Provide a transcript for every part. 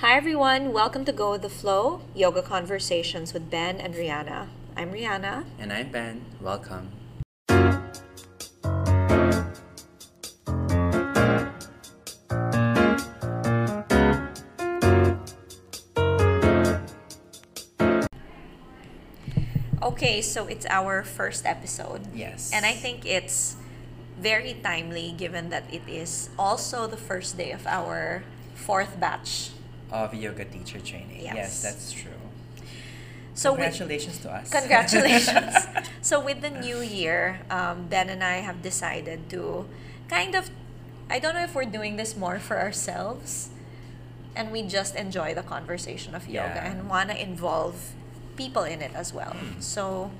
Hi everyone, welcome to Go with the Flow Yoga Conversations with Ben and Rihanna. I'm Rihanna. And I'm Ben. Welcome. Okay, so it's our first episode. Yes. And I think it's very timely given that it is also the first day of our fourth batch. Of yoga teacher training. Yes. Yes, that's true. So Congratulations to us. Congratulations. so with the new year, um, Ben and I have decided to kind of I don't know if we're doing this more for ourselves and we just enjoy the conversation of yoga Yeah. and want to involve people in it as well. Mm. So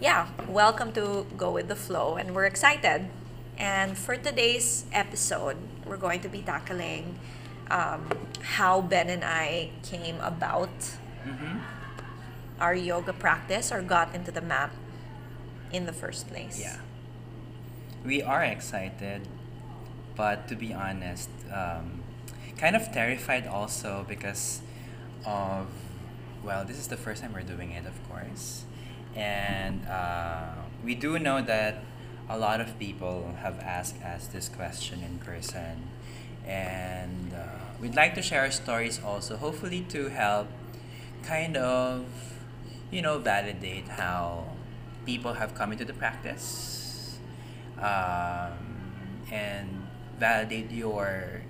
yeah, welcome to Go with the Flow and we're excited. And for today's episode, we're going to be tackling um, how Ben and I came about hmm our yoga practice or got into the mat in the first place. Yeah. We are excited, but to be honest, um, kind of terrified also because of, well, this is the first time we're doing it, of course. And uh, we do know that a lot of people have asked us this question in person. And uh, we'd like to share our stories also, hopefully to help kind of, you know, validate how people have come into the practice um, and validate your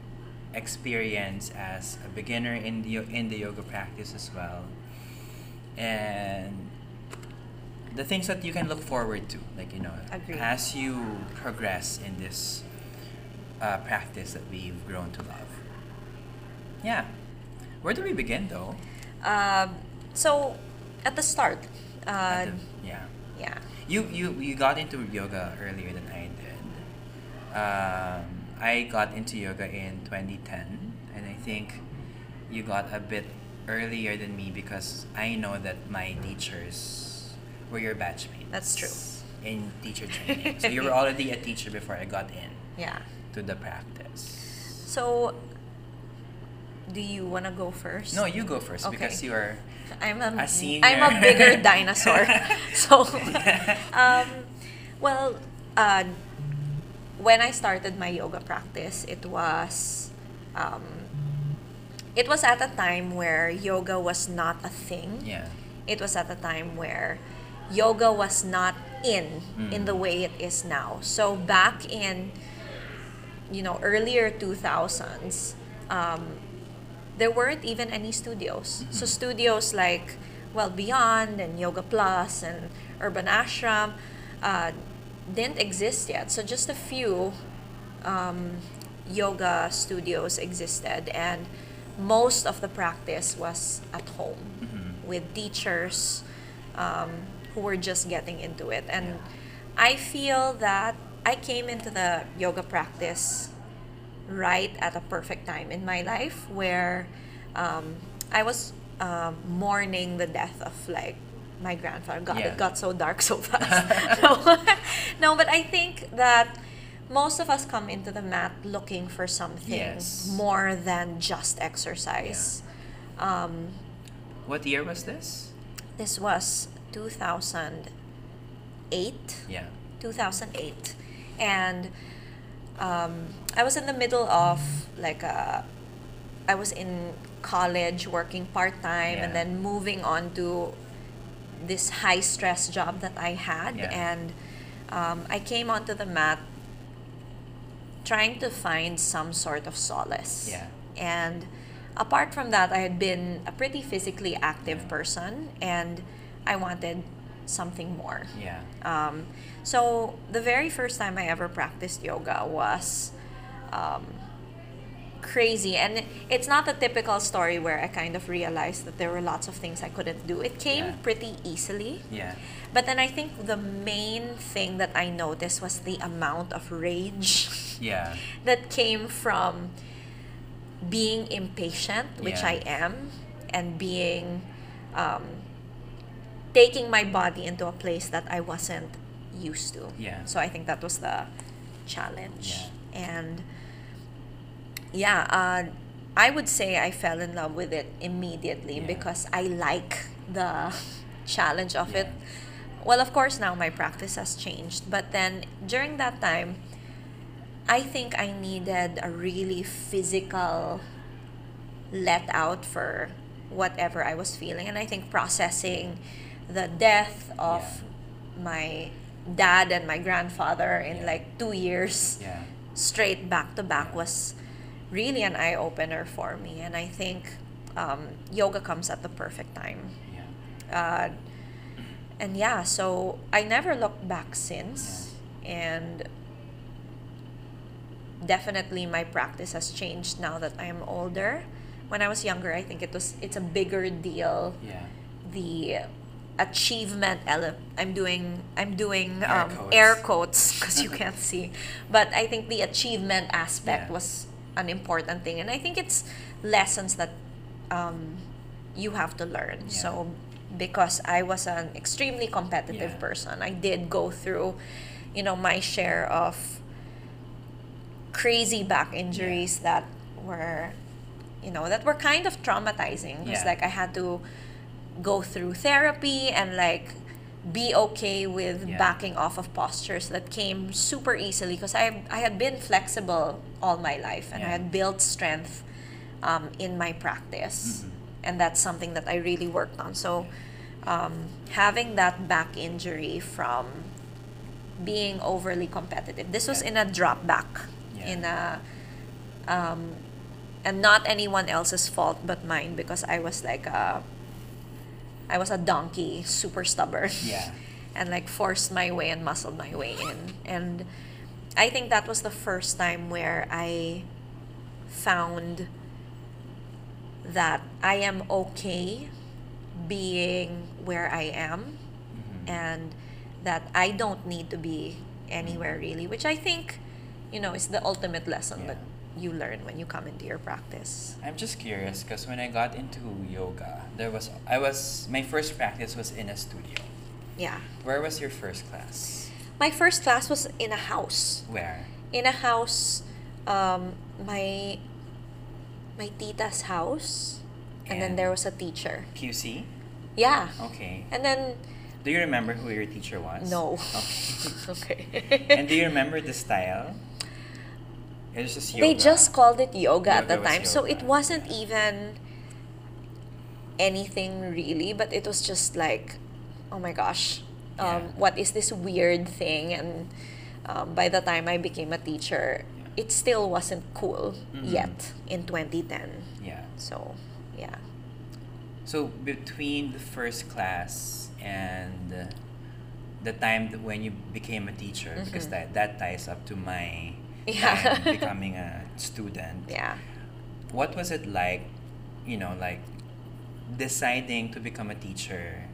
experience as a beginner in the, in the yoga practice as well. And the things that you can look forward to, like, you know, Agreed. as you progress in this uh, practice that we've grown to love. Yeah. Where do we begin though? Um, so at the start, uh, At the- yeah. yeah, You, you you got into yoga earlier than I did. Um, I got into yoga in 2010, and I think you got a bit earlier than me because I know that my teachers were your batchmates. That's true. In teacher training, so you were already a teacher before I got in yeah. To the practice. So, do you wanna go first? No, you go first Okay. because you are. I'm a, A senior. I'm a bigger dinosaur. so, um, well, uh, when I started my yoga practice, it was, um, it was at a time where yoga was not a thing. Yeah. It was at a time where yoga was not in in Mm. the way it is now. So back in, you know, earlier 2000s, um, there weren't even any studios. So Mhm. studios like, well, Beyond and Yoga Plus and Urban Ashram uh, didn't exist yet. So just a few um, yoga studios existed, and most of the practice was at home Mhm. with teachers um, who were just getting into it. And Yeah. I feel that I came into the yoga practice right at a perfect time in my life where um, I was um, mourning the death of like my grandfather. God, Yeah. it got so dark so fast. no, no, but I think that most of us come into the mat looking for something Yes. more than just exercise. Um, What year was this? this was 2008. Yeah. 2008 and um, i was in the middle of like a i was in college working part-time and then moving on to this high stress job that i had Yeah. and um, i came onto the mat trying to find some sort of solace Yeah. and apart from that i had been a pretty physically active Yeah. person and i wanted something more Yeah. um, so the very first time I ever practiced yoga was um, crazy, and it's not a typical story where I kind of realized that there were lots of things I couldn't do. It came Yeah. pretty easily, Yeah. but then I think the main thing that I noticed was the amount of rage Yeah. that came from being impatient, which Yeah. I am, and being um, taking my body into a place that I wasn't used to. Yeah. So I think that was the challenge. Yeah. And yeah, uh, I would say I fell in love with it immediately Yeah. because I like the challenge of it. Well, of course, now my practice has changed, but then during that time, I think I needed a really physical let out for whatever I was feeling. And I think processing the death of my dad and my grandfather in Yeah. like two years Yeah. straight back to back Yeah. was really an eye opener for me. And I think um, yoga comes at the perfect time. Yeah. Uh, and yeah, so I never looked back since. And definitely my practice has changed now that I am older. When I was younger, I think it was it's a bigger deal Yeah. the achievement element i'm doing i'm doing Air um, quotes. air quotes because you can't see but i think the achievement aspect Yeah. was an important thing and i think it's lessons that um, you have to learn Yeah. so because i was an extremely competitive Yeah. person i did go through you know my share of crazy back injuries that were you know that were kind of traumatizing it's like i had to go through therapy and like be okay with Yeah. backing off of postures that came super easily because I, I had been flexible all my life and I had built strength um, in my practice Mhm. and that's something that I really worked on so um, having that back injury from being overly competitive this was Yeah. in a drop back Yeah. in a um, and not anyone else's fault but mine because I was like a I was a donkey, super stubborn. Yeah. and like forced my way and muscled my way in. And I think that was the first time where I found that I am okay being where I am Mhm. and that I don't need to be anywhere really, which I think, you know, is the ultimate lesson Yeah. that you learn when you come into your practice. I'm just curious because when I got into yoga, there was I was my first practice was in a studio. Yeah. Where was your first class? My first class was in a house. Where? In a house, um, my my tita's house, and, then there was a teacher. QC. Yeah. Okay. And then Do you remember who your teacher was? no. Okay. okay. and do you remember the style? It was just yoga. They just called it yoga, at the Yoga time, so it wasn't even anything really, but it was just like, oh my gosh, um, Yeah. what is this weird thing? And um, by the time I became a teacher, Yeah. it still wasn't cool Mhm. yet in 2010. Yeah. So, yeah. So between the first class and the time when you became a teacher, because Mhm. that that ties up to my Yeah. becoming a student. Yeah. What was it like, you know, like deciding to become a teacher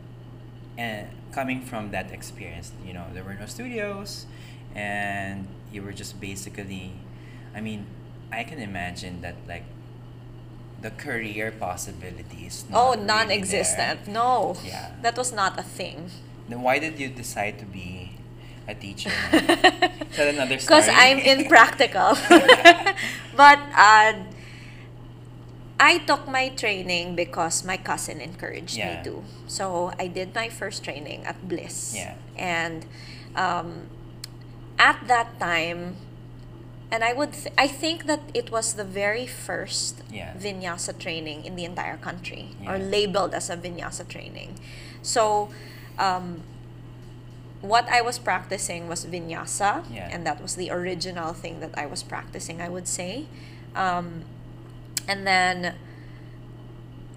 and coming from that experience, you know, there were no studios and you were just basically I mean, I can imagine that like the career possibilities Oh, non-existent. there. No. Yeah. That was not a thing. Then why did you decide to be a teacher? Tell another story. Because I'm impractical. but uh, I took my training because my cousin encouraged Yeah. me to. So I did my first training at Bliss. Yeah. And um, at that time, and I would, th- I think that it was the very first Yeah. vinyasa training in the entire country, or labeled as a vinyasa training. So, um, what I was practicing was vinyasa, Yeah. and that was the original thing that I was practicing, I would say. Um, and then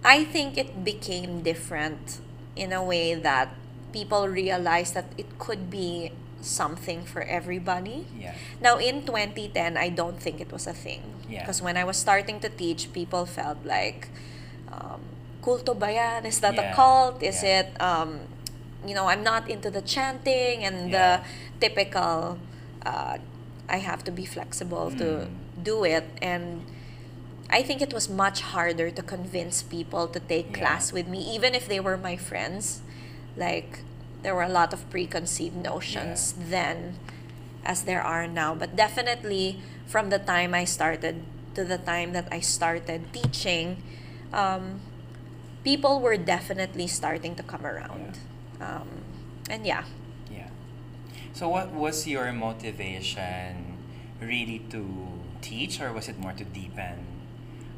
I think it became different in a way that people realized that it could be something for everybody. Yeah. Now, in 2010, I don't think it was a thing. Yeah. Because when I was starting to teach, people felt like, um, kulto ba yan? Is that Yeah, a cult? Is yeah. it, um, you know, I'm not into the chanting and Yeah. the typical, uh, I have to be flexible to Mm. do it. And I think it was much harder to convince people to take Yeah. class with me, even if they were my friends. Like, there were a lot of preconceived notions then as there are now. But definitely from the time I started to the time that I started teaching, um, people were definitely starting to come around. Um, and yeah, Yeah. So what was your motivation really to teach or was it more to deepen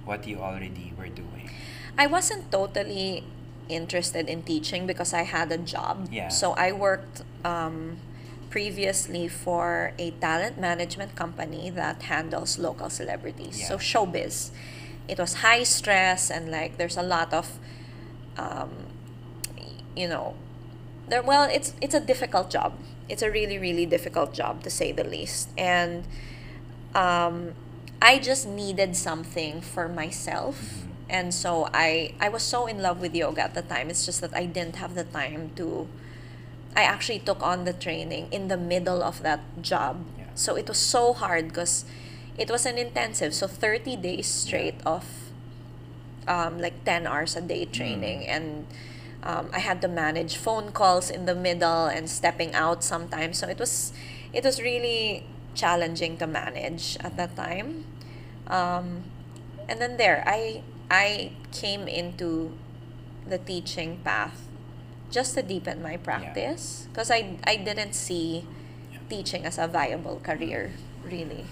what you already were doing? I wasn't totally interested in teaching because I had a job. Yeah. So I worked um, previously for a talent management company that handles local celebrities. yeah. So showbiz. It was high stress and like there's a lot of, um, you know, there. Well, it's it's a difficult job. It's a really really difficult job to say the least. And um, I just needed something for myself. And so I I was so in love with yoga at the time. It's just that I didn't have the time to I actually took on the training in the middle of that job. Yeah. So it was so hard because it was an intensive. So 30 days straight of um, like 10 hours a day training. And um, I had to manage phone calls in the middle and stepping out sometimes. So it was, it was really challenging to manage at that time. Um, and then there, I, I came into the teaching path just to deepen my practice because I, I didn't see Yeah. teaching as a viable career really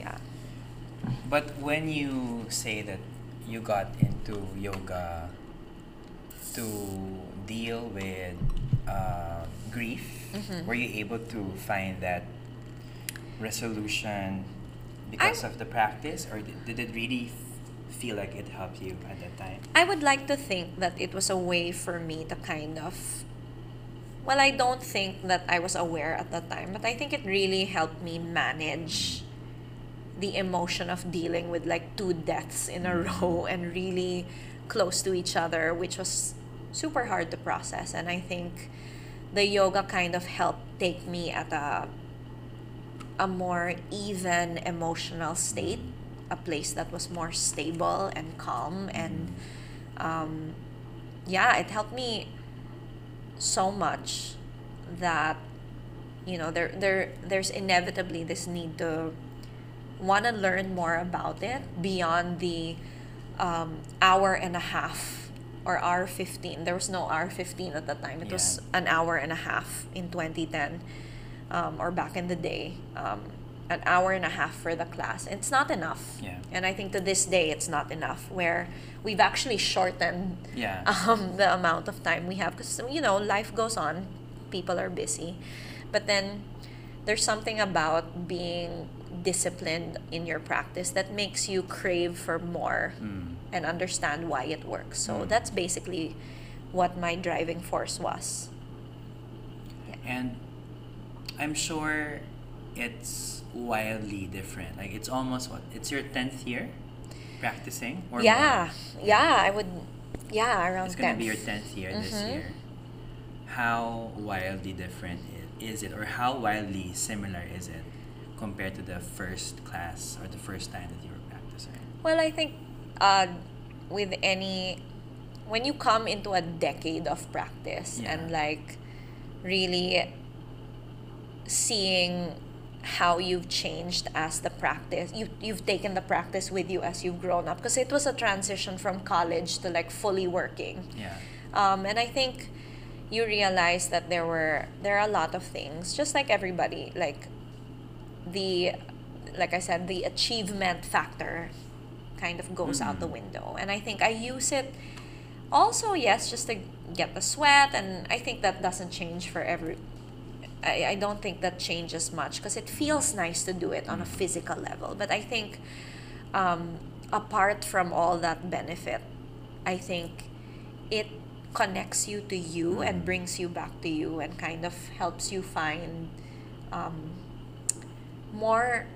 yeah But when you say that you got into yoga to deal with uh, grief, Mhm. were you able to find that resolution because of the practice, or did, did it really f- feel like it helped you at that time? I would like to think that it was a way for me to kind of well I don't think that I was aware at that time but I think it really helped me manage the emotion of dealing with like two deaths in a row and really close to each other which was super hard to process and I think the yoga kind of helped take me at a a more even emotional state a place that was more stable and calm and um, yeah it helped me so much that you know there there there's inevitably this need to want to learn more about it beyond the um, hour and a half or hour 15 there was no hour 15 at the time. It was an hour and a half in 2010 um, or back in the day. Um, an hour and a half for the class. It's not enough. Yeah. and i think to this day it's not enough where we've actually shortened Yeah. um, the amount of time we have. Because you know life goes on. People are busy. But then there's something about being disciplined in your practice that makes you crave for more Mm. and understand why it works so Mm. that's basically what my driving force was And I'm sure it's wildly different. Like it's almost what? It's your tenth year practicing, or yeah more? yeah i would yeah around It's gonna 10th. be your tenth year this Mhm. year. How wildly different is it, or how wildly similar is it compared to the first class or the first time that you were practicing? Well, I think uh, with any, when you come into a decade of practice Yeah. and like really seeing how you've changed as the practice, you, you've taken the practice with you as you've grown up because it was a transition from college to like fully working. Yeah. Um, and I think you realize that there were there are a lot of things, just like everybody, like the like I said, the achievement factor kind of goes out the Mhm. window. And I think I use it also, yes, just to get the sweat and I think that doesn't change for every I, I don't think that changes much because it feels nice to do it on a physical level. But I think um, apart from all that benefit, I think it connects you to you and Mm. brings you back to you and kind of helps you find um, more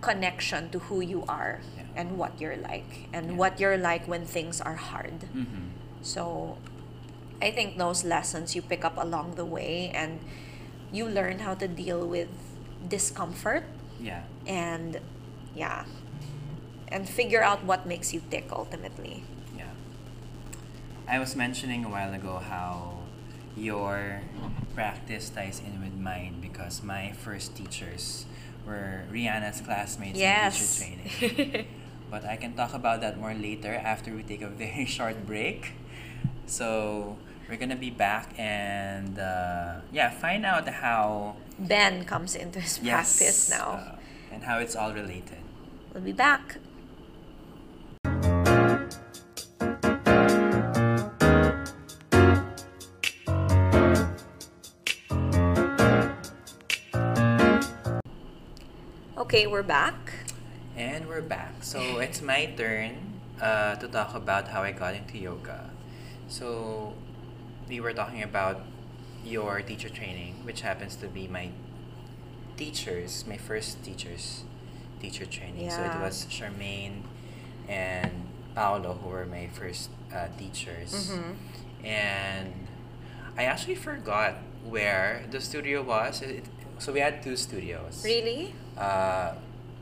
connection to who you are Yeah. and what you're like and Yeah. what you're like when things are hard. Mm-hmm. So I think those lessons you pick up along the way and you learn how to deal with discomfort Yeah. and yeah and figure out what makes you tick ultimately. Yeah. I was mentioning a while ago how your practice ties in with mine because my first teachers were Rihanna's classmates in Yes. teacher training. but I can talk about that more later after we take a very short break. So we're gonna be back and uh, yeah, find out how Ben comes into his yes, practice now. uh, and how it's all related. we'll be back. Okay, we're back. And we're back. So it's my turn uh, to talk about how I got into yoga. So we were talking about your teacher training, which happens to be my teachers, my first teachers teacher training. So it was Charmaine and Paolo who were my first uh, teachers. Mhm. And I actually forgot where the studio was. It, so we had two studios. Really? Uh,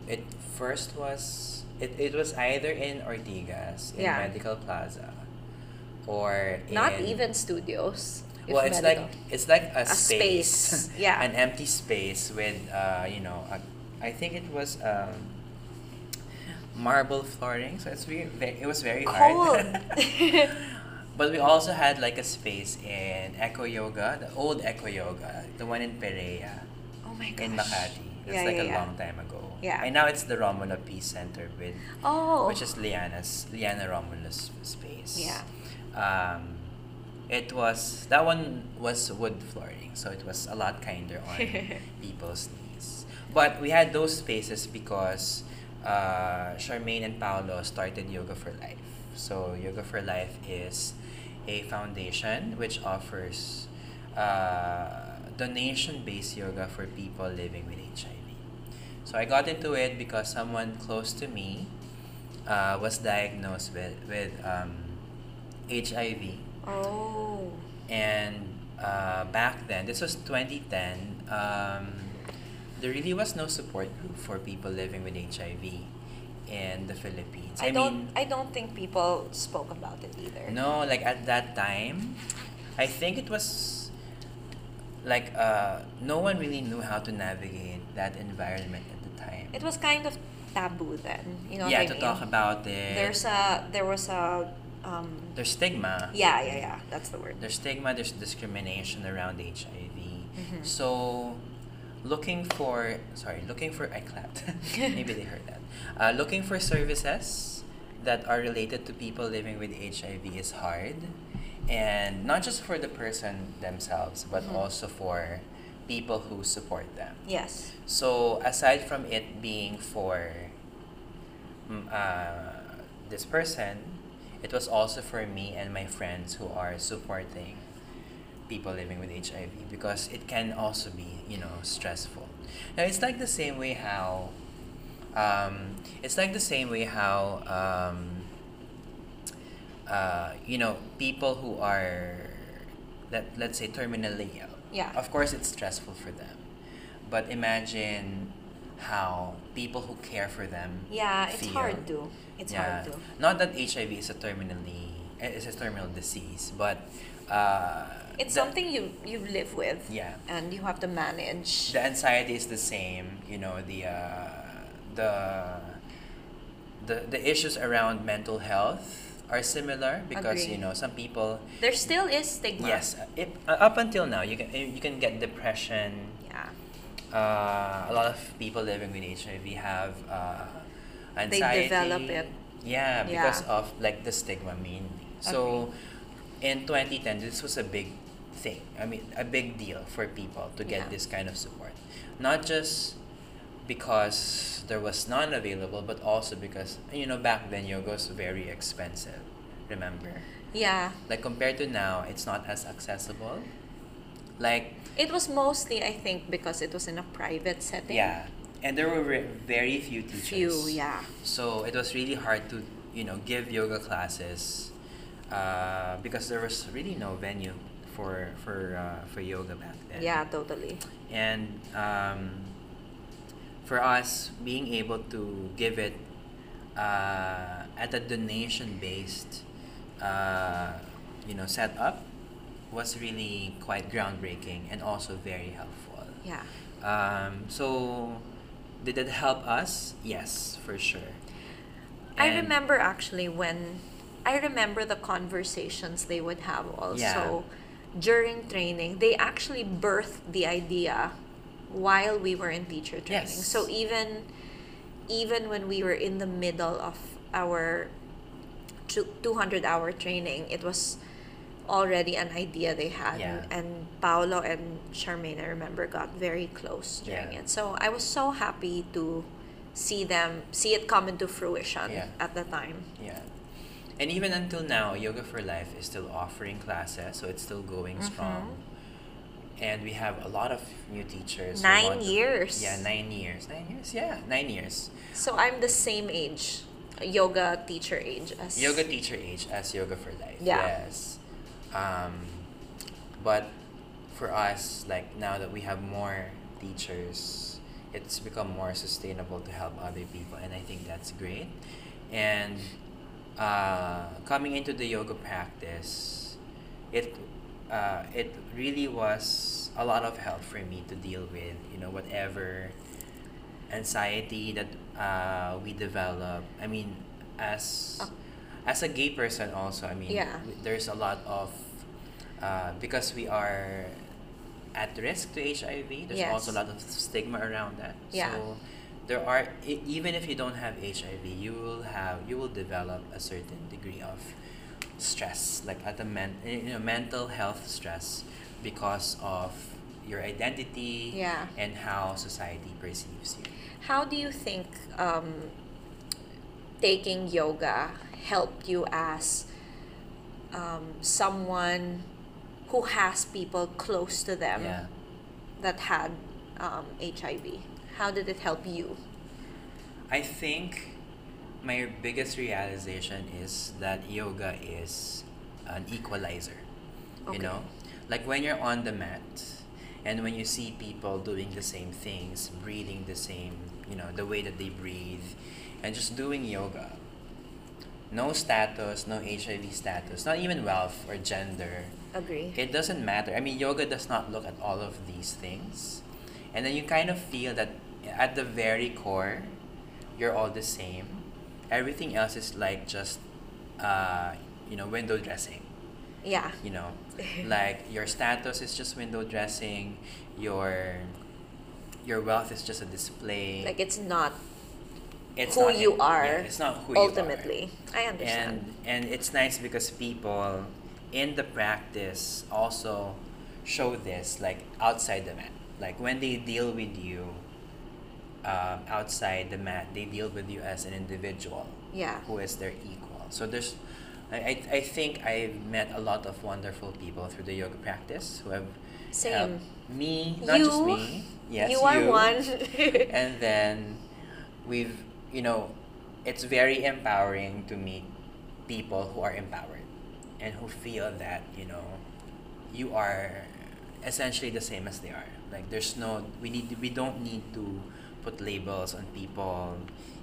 it first was it, it was either in Ortigas in Yeah. Medical Plaza or Not in- even studios. well it's medical. like it's like a, space, space, yeah. an empty space with uh, you know a, I think it was um, marble flooring so it's very, very it was very cold. hard but we also had like a space in Echo Yoga the old Echo Yoga the one in Perea oh my gosh. in Makati. That's Yeah, like yeah, a yeah. long time ago. Yeah. And now it's the Romulo Peace Center with Oh. which is Liana's Liana Romulo's space. Yeah. Um it was that one was wood flooring, so it was a lot kinder on people's knees. But we had those spaces because uh, Charmaine and Paolo started Yoga for Life. So Yoga for Life is a foundation which offers uh, donation-based yoga for people living with HIV. So I got into it because someone close to me uh, was diagnosed with with um, HIV, oh. and uh, back then, this was 2010. Um, there really was no support group for people living with HIV in the Philippines. I, I, don't. mean, I don't think people spoke about it either. no, like at that time, I think it was like uh, no one really knew how to navigate that environment at the time. It was kind of taboo then. You know yeah, what I to mean? talk about it. There's a. There was a. Um, there's stigma. yeah, yeah, yeah. That's the word. There's stigma. There's discrimination around HIV. Mhm. So, looking for sorry, looking for I clapped. Maybe they heard that. Uh, looking for services that are related to people living with HIV is hard, and not just for the person themselves, but Mhm. also for people who support them. Yes. So aside from it being for mm, uh, this person, it was also for me and my friends who are supporting people living with HIV because it can also be you know stressful. Now it's like the same way how um, it's like the same way how um, uh, you know people who are let let's say terminally ill. Yeah. Of course, it's stressful for them, but imagine how people who care for them. Yeah, it's feel. hard to. It's Yeah. hard to. Not that HIV is a terminally eh, is a terminal disease, but uh, It's the- something you you live with. Yeah. And you have to manage. the anxiety is the same you know the uh, the the the issues around mental health are similar because Agree. you know some people there still is stigma. yes it, uh, up until now you can you can get depression Yeah. uh, a lot of people living with HIV have uh, They anxiety develop it. yeah because Yeah. of like the stigma mainly so in 2010 this was a big thing i mean a big deal for people to get Yeah. this kind of support not just because there was none available but also because you know back then yoga was very expensive remember Yeah. like compared to now it's not as accessible like It was mostly, I think, because it was in a private setting. yeah and there were re- very few teachers Few, yeah. so it was really hard to you know give yoga classes uh, because there was really no venue for for uh, for yoga back then Yeah, totally. and um, for us being able to give it uh, at a donation based uh, you know setup was really quite groundbreaking and also very helpful Yeah. um, so did it help us yes for sure I remember actually when I remember the conversations they would have also during training. They actually birthed the idea while we were in teacher training. Yes. So even even when we were in the middle of our two- 200 hour training, it was already an idea they had. Yeah. And Paolo and Charmaine, I remember, got very close during Yeah. it. So I was so happy to see them, see it come into fruition Yeah. at the time. Yeah. And even until now, Yoga for Life is still offering classes, so it's still going Mm-hmm. strong. And we have a lot of new teachers. Nine years. yeah, nine years. Nine years? Yeah, nine years. So I'm the same age, yoga teacher age as Yoga teacher age as Yoga for Life. Yeah. Yes. Um, but for us, like now that we have more teachers, it's become more sustainable to help other people, and I think that's great. And uh, coming into the yoga practice, it uh, it really was a lot of help for me to deal with you know whatever anxiety that uh, we develop. I mean, as Oh. as a gay person also, I mean, Yeah. there's a lot of uh, because we are at risk to HIV. There's Yes. also a lot of stigma around that. Yeah. So there are even if you don't have HIV, you will have you will develop a certain degree of stress, like at the men, you know, mental health stress, because of your identity Yeah. and how society perceives you. How do you think um, taking yoga helped you as um, someone who has people close to them Yeah. that had um, HIV? How did it help you? I think my biggest realization is that yoga is an equalizer. Okay. You know? Like when you're on the mat and when you see people doing the same things, breathing the same, you know, the way that they breathe, and just doing yoga. No status, no HIV status, not even wealth or gender. Agree. It doesn't matter. I mean, yoga does not look at all of these things. And then you kind of feel that at the very core, you're all the same. Everything else is like just, uh, you know, window dressing. Yeah. You know, like your status is just window dressing. Your your wealth is just a display. Like it's not it's who not you in- are yeah, it's not who you are ultimately. I understand. and and it's nice because people in the practice also show this like outside the mat like when they deal with you um, outside the mat they deal with you as an individual yeah. who is their equal so there's I, I, think I've met a lot of wonderful people through the yoga practice who have Same. helped me not you, just me yes you are one. and then we've you know it's very empowering to meet people who are empowered and who feel that you know you are essentially the same as they are like there's no we need we don't need to put labels on people.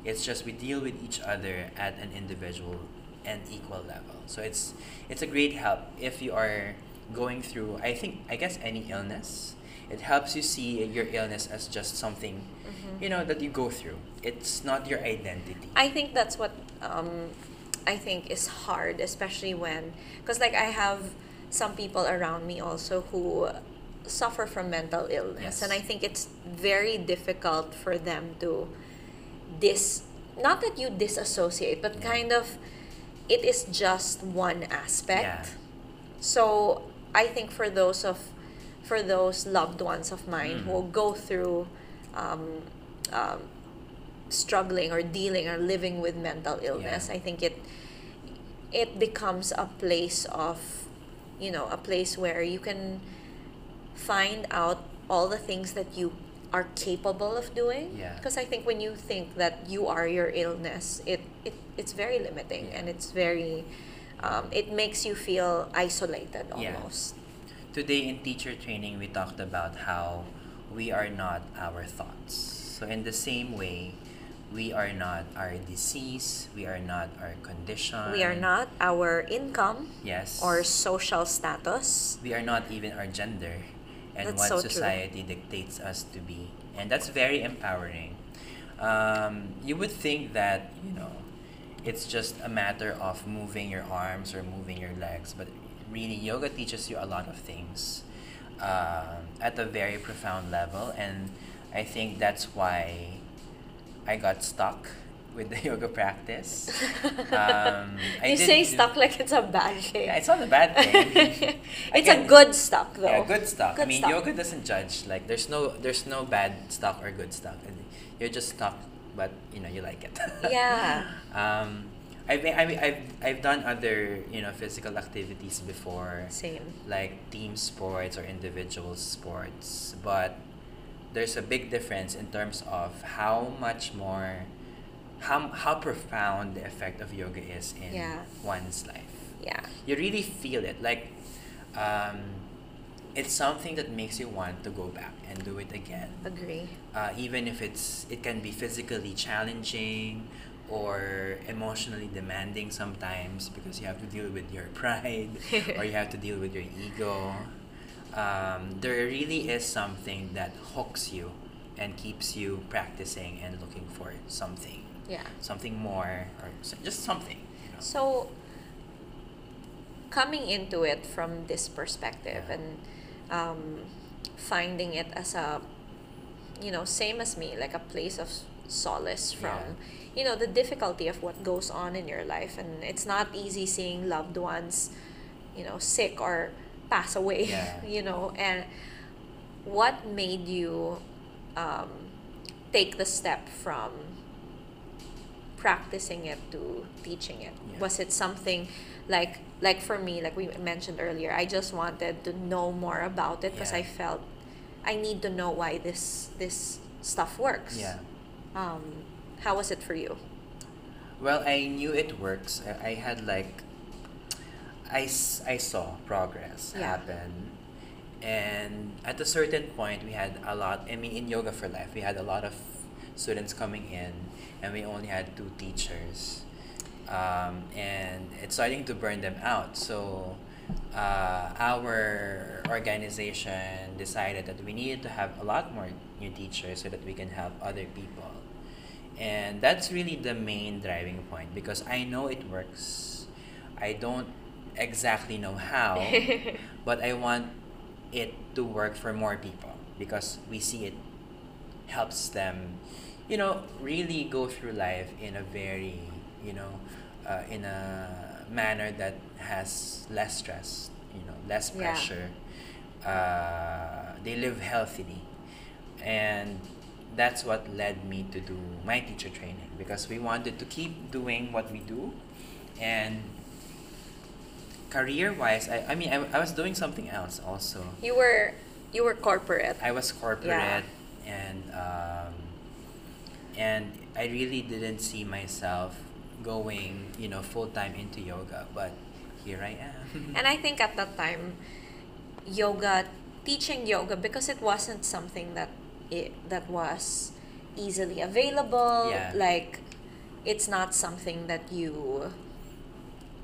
It's just we deal with each other at an individual and equal level. So it's it's a great help if you are going through i think i guess any illness. It helps you see your illness as just something Mhm. you know that you go through. It's not your identity. I think that's what um, I think is hard, especially when, because like I have some people around me also who suffer from mental illness, Yes. and I think it's very difficult for them to dis, not that you disassociate, but Yeah. kind of, it is just one aspect. Yeah. So I think for those of, for those loved ones of mine Mm. who go through, um, um, struggling or dealing or living with mental illness, Yeah. I think it it becomes a place of, you know, a place where you can find out all the things that you are capable of doing. Yeah. Because I think when you think that you are your illness, it, it it's very limiting Yeah. and it's very um, it makes you feel isolated almost Yeah. almost. Today in teacher training, we talked about how we are not our thoughts. So, in the same way, we are not our disease, we are not our condition. We are not our income Yes. or social status. we are not even our gender and That's what so true. society dictates us to be. And that's very empowering. Um, you would think that, you know, it's just a matter of moving your arms or moving your legs. But really, yoga teaches you a lot of things uh, at a very profound level, and I think that's why I got stuck with the yoga practice. Um, you say do- stuck like it's a bad thing. Yeah, it's not a bad thing. it's a good stuck though. Yeah, good stuff. I mean, stuff. yoga doesn't judge. Like, there's no there's no bad stuff or good stuff. And You're just stuck, but you know you like it. Yeah. um, I've I mean I've I've done other you know physical activities before, Same. like team sports or individual sports, but there's a big difference in terms of how much more, how how profound the effect of yoga is in Yeah. one's life Yeah. you really feel it like um, it's something that makes you want to go back and do it again Agree. uh, even if it's it can be physically challenging or emotionally demanding sometimes because you have to deal with your pride or you have to deal with your ego um, there really is something that hooks you and keeps you practicing and looking for something Yeah. something more or just something you know? So, coming into it from this perspective Yeah. and um, finding it as a, you know, same as me, like a place of solace from, you know, the difficulty of what goes on in your life. And it's not easy seeing loved ones, you know, sick or pass away, Yeah. you know, and what made you um, take the step from practicing it to teaching it Yeah. was it something like like for me like we mentioned earlier i just wanted to know more about it because Yeah. i felt i need to know why this this stuff works yeah um how was it for you Well, I knew it works. I, I had like, I, I saw progress Yeah. happen. And at a certain point, we had a lot, I mean, in Yoga for Life, we had a lot of students coming in, and we only had two teachers. Um, and it's starting to burn them out. So, uh, our organization decided that we needed to have a lot more new teachers so that we can help other people and that's really the main driving point because I know it works. I don't exactly know how, but I want it to work for more people because we see it helps them, you know, really go through life in a very, you know, uh, in a manner that has less stress, you know, less Yeah. pressure. Uh, they live healthily, and that's what led me to do my teacher training because we wanted to keep doing what we do and career wise I, I mean I, I was doing something else also you were you were corporate I was corporate Yeah. And um, and I really didn't see myself going you know full time into yoga but here I am and i think at that time yoga teaching yoga because it wasn't something that it that was easily available Yeah. like it's not something that you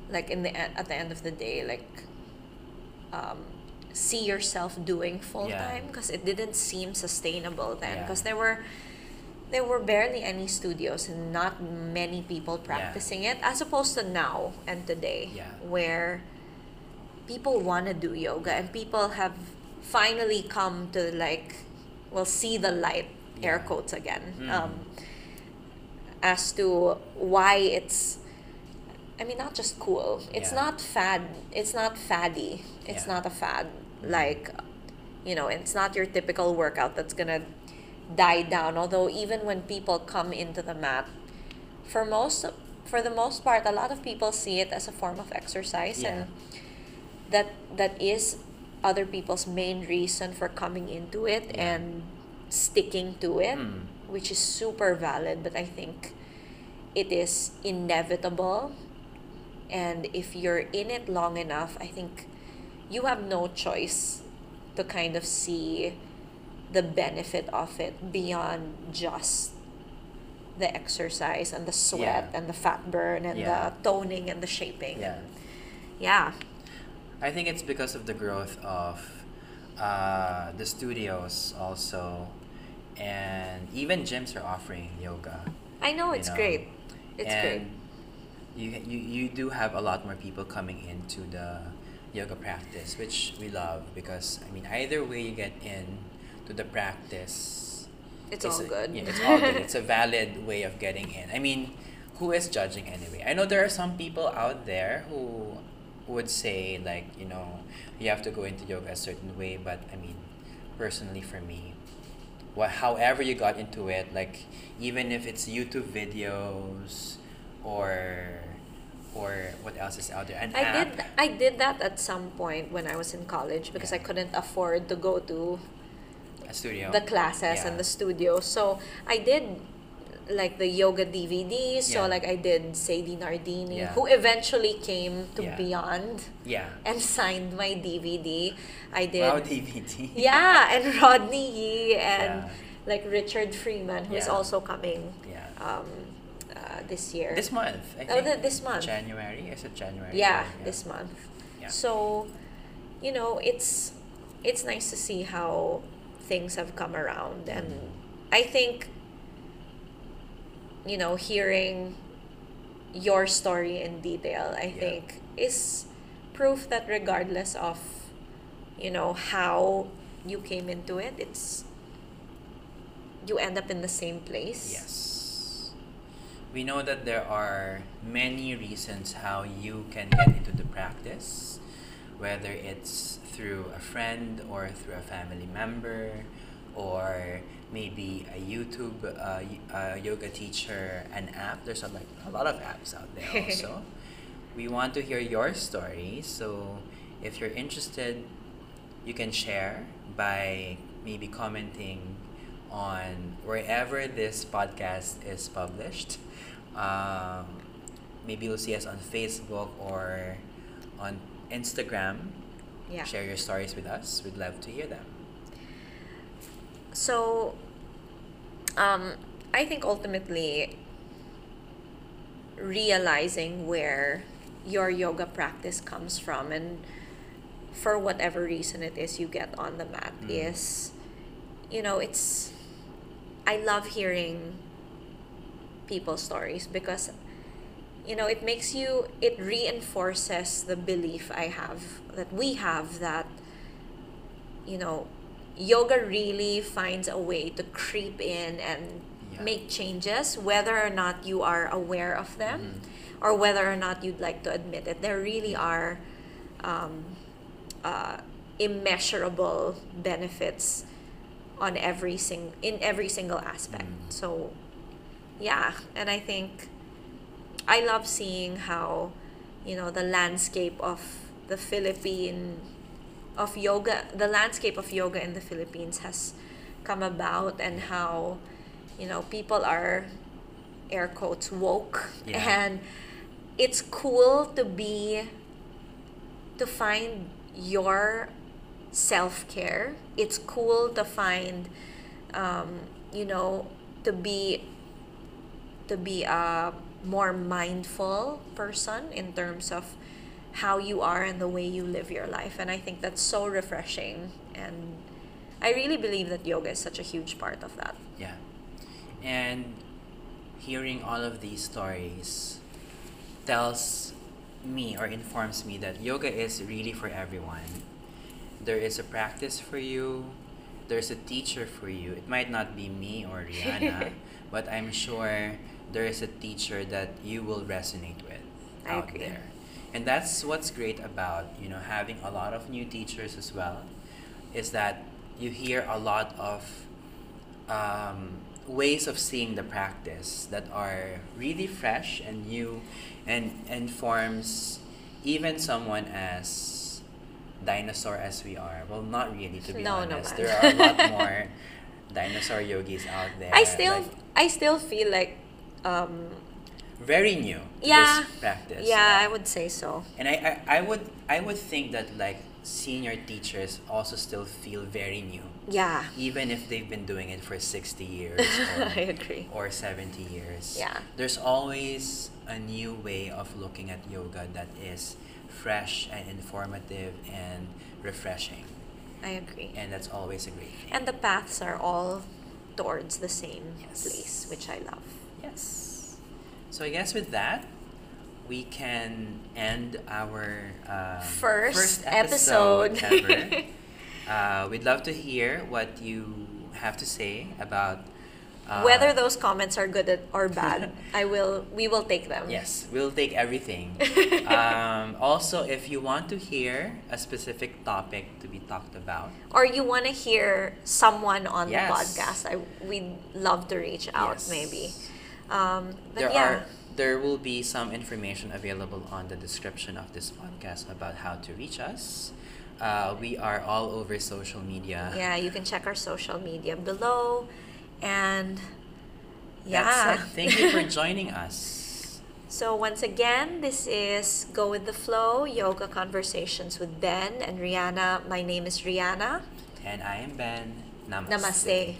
like in the at the end of the day like um, see yourself doing full time because it didn't seem sustainable then Yeah. because there were there were barely any studios and not many people practicing it as opposed to now and today Yeah. where people want to do yoga and people have finally come to like well see the light air quotes again Mm. um, as to why it's I mean not just cool it's Yeah. not fad it's not faddy it's Yeah. not a fad like you know it's not your typical workout that's gonna die down although even when people come into the mat for most for the most part a lot of people see it as a form of exercise Yeah. and that that is other people's main reason for coming into it Yeah. and sticking to it Mm. which is super valid but i think it is inevitable and if you're in it long enough i think you have no choice to kind of see the benefit of it beyond just the exercise and the sweat Yeah. and the fat burn and Yeah. the toning and the shaping yeah yeah I think it's because of the growth of uh, the studios also, and even gyms are offering yoga. i know it's know. great it's great and you, you you do have a lot more people coming into the yoga practice, which we love because I mean either way you get in to the practice, It's it's all a- good. Yeah, it's all good. It's a valid way of getting in. I mean, who is judging anyway? I know there are some people out there who would say like you know you have to go into yoga a certain way, but I mean, personally for me, what however you got into it, like even if it's YouTube videos or or what else is out there, an I app. did I did that at some point when I was in college because I couldn't afford to go to a studio. the classes Yeah. and the studio. So I did like the yoga DVDs. So Yeah. like I did Sadie Nardini, Yeah. who eventually came to Yeah. Beyond yeah. and signed my DVD. I did Wow, DVD. yeah, and Rodney Yee and Yeah. like Richard Freeman, who is Yeah. also coming Yeah. um, this year. This month, I Oh, the- this month. January? Is it January? yeah, Yeah. this month. Yeah. So, you know, it's it's nice to see how things have come around, and Mm-hmm. I think, you know, hearing your story in detail, I Yeah. think is proof that regardless of, you know, how you came into it, it's you end up in the same place. Yes. We know that there are many reasons how you can get into the practice, whether it's through a friend or through a family member, or maybe a YouTube uh, y- uh, yoga teacher, an app. There's a, like a lot of apps out there also. we want to hear your story, so if you're interested, you can share by maybe commenting on wherever this podcast is published. Um, maybe you'll see us on Facebook or on Instagram. Yeah. Share your stories with us. We'd love to hear them. So, um, I think ultimately realizing where your yoga practice comes from and for whatever reason it is you get on the mat Mm. is, you know, it's, I love hearing people's stories because you know it makes you it reinforces the belief i have that we have that you know yoga really finds a way to creep in and Yeah. make changes whether or not you are aware of them Mhm. or whether or not you'd like to admit it there really are um, uh, immeasurable benefits on every sing in every single aspect Mm. so yeah and i think i love seeing how you know the landscape of the philippine of yoga the landscape of yoga in the philippines has come about and how you know people are air quotes woke Yeah. and it's cool to be to find your self-care it's cool to find um, you know to be to be a more mindful person in terms of how you are and the way you live your life and i think that's so refreshing and i really believe that yoga is such a huge part of that Yeah. And hearing all of these stories tells me or informs me that yoga is really for everyone. There is a practice for you, there's a teacher for you. It might not be me or Rihanna, but I'm sure there is a teacher that you will resonate with I out agree. there. And that's what's great about, you know, having a lot of new teachers as well is that you hear a lot of um, ways of seeing the practice that are really fresh and new and informs even someone as dinosaur as we are. Well not really to be No, honest. naman. there are a lot more dinosaur yogis out there i still like, i still feel like um, very new yeah this practice. Yeah i would say so. And I, I i would i would think that like senior teachers also still feel very new yeah even if they've been doing it for 60 years i or, agree or 70 years Yeah. there's always a new way of looking at yoga that is fresh and informative and refreshing i agree and that's always a great thing and the paths are all towards the same Yes. place which i love yes so i guess with that we can end our um, First episode, episode. ever. uh, we'd love to hear what you have to say about uh, Whether those comments are good or bad, I will. We will take them. Yes, we'll take everything. um, also, if you want to hear a specific topic to be talked about, Or you want to hear someone on Yes. the podcast, I we'd love to reach out. Yes. Maybe. Um, there yeah. are there will be some information available on the description of this podcast about how to reach us. Uh, we are all over social media. Yeah, you can check our social media below. And yeah. Thank you for joining us. so, once again, this is Go with the Flow Yoga Conversations with Ben and Rihanna. My name is Rihanna. And I am Ben. Namaste. Namaste.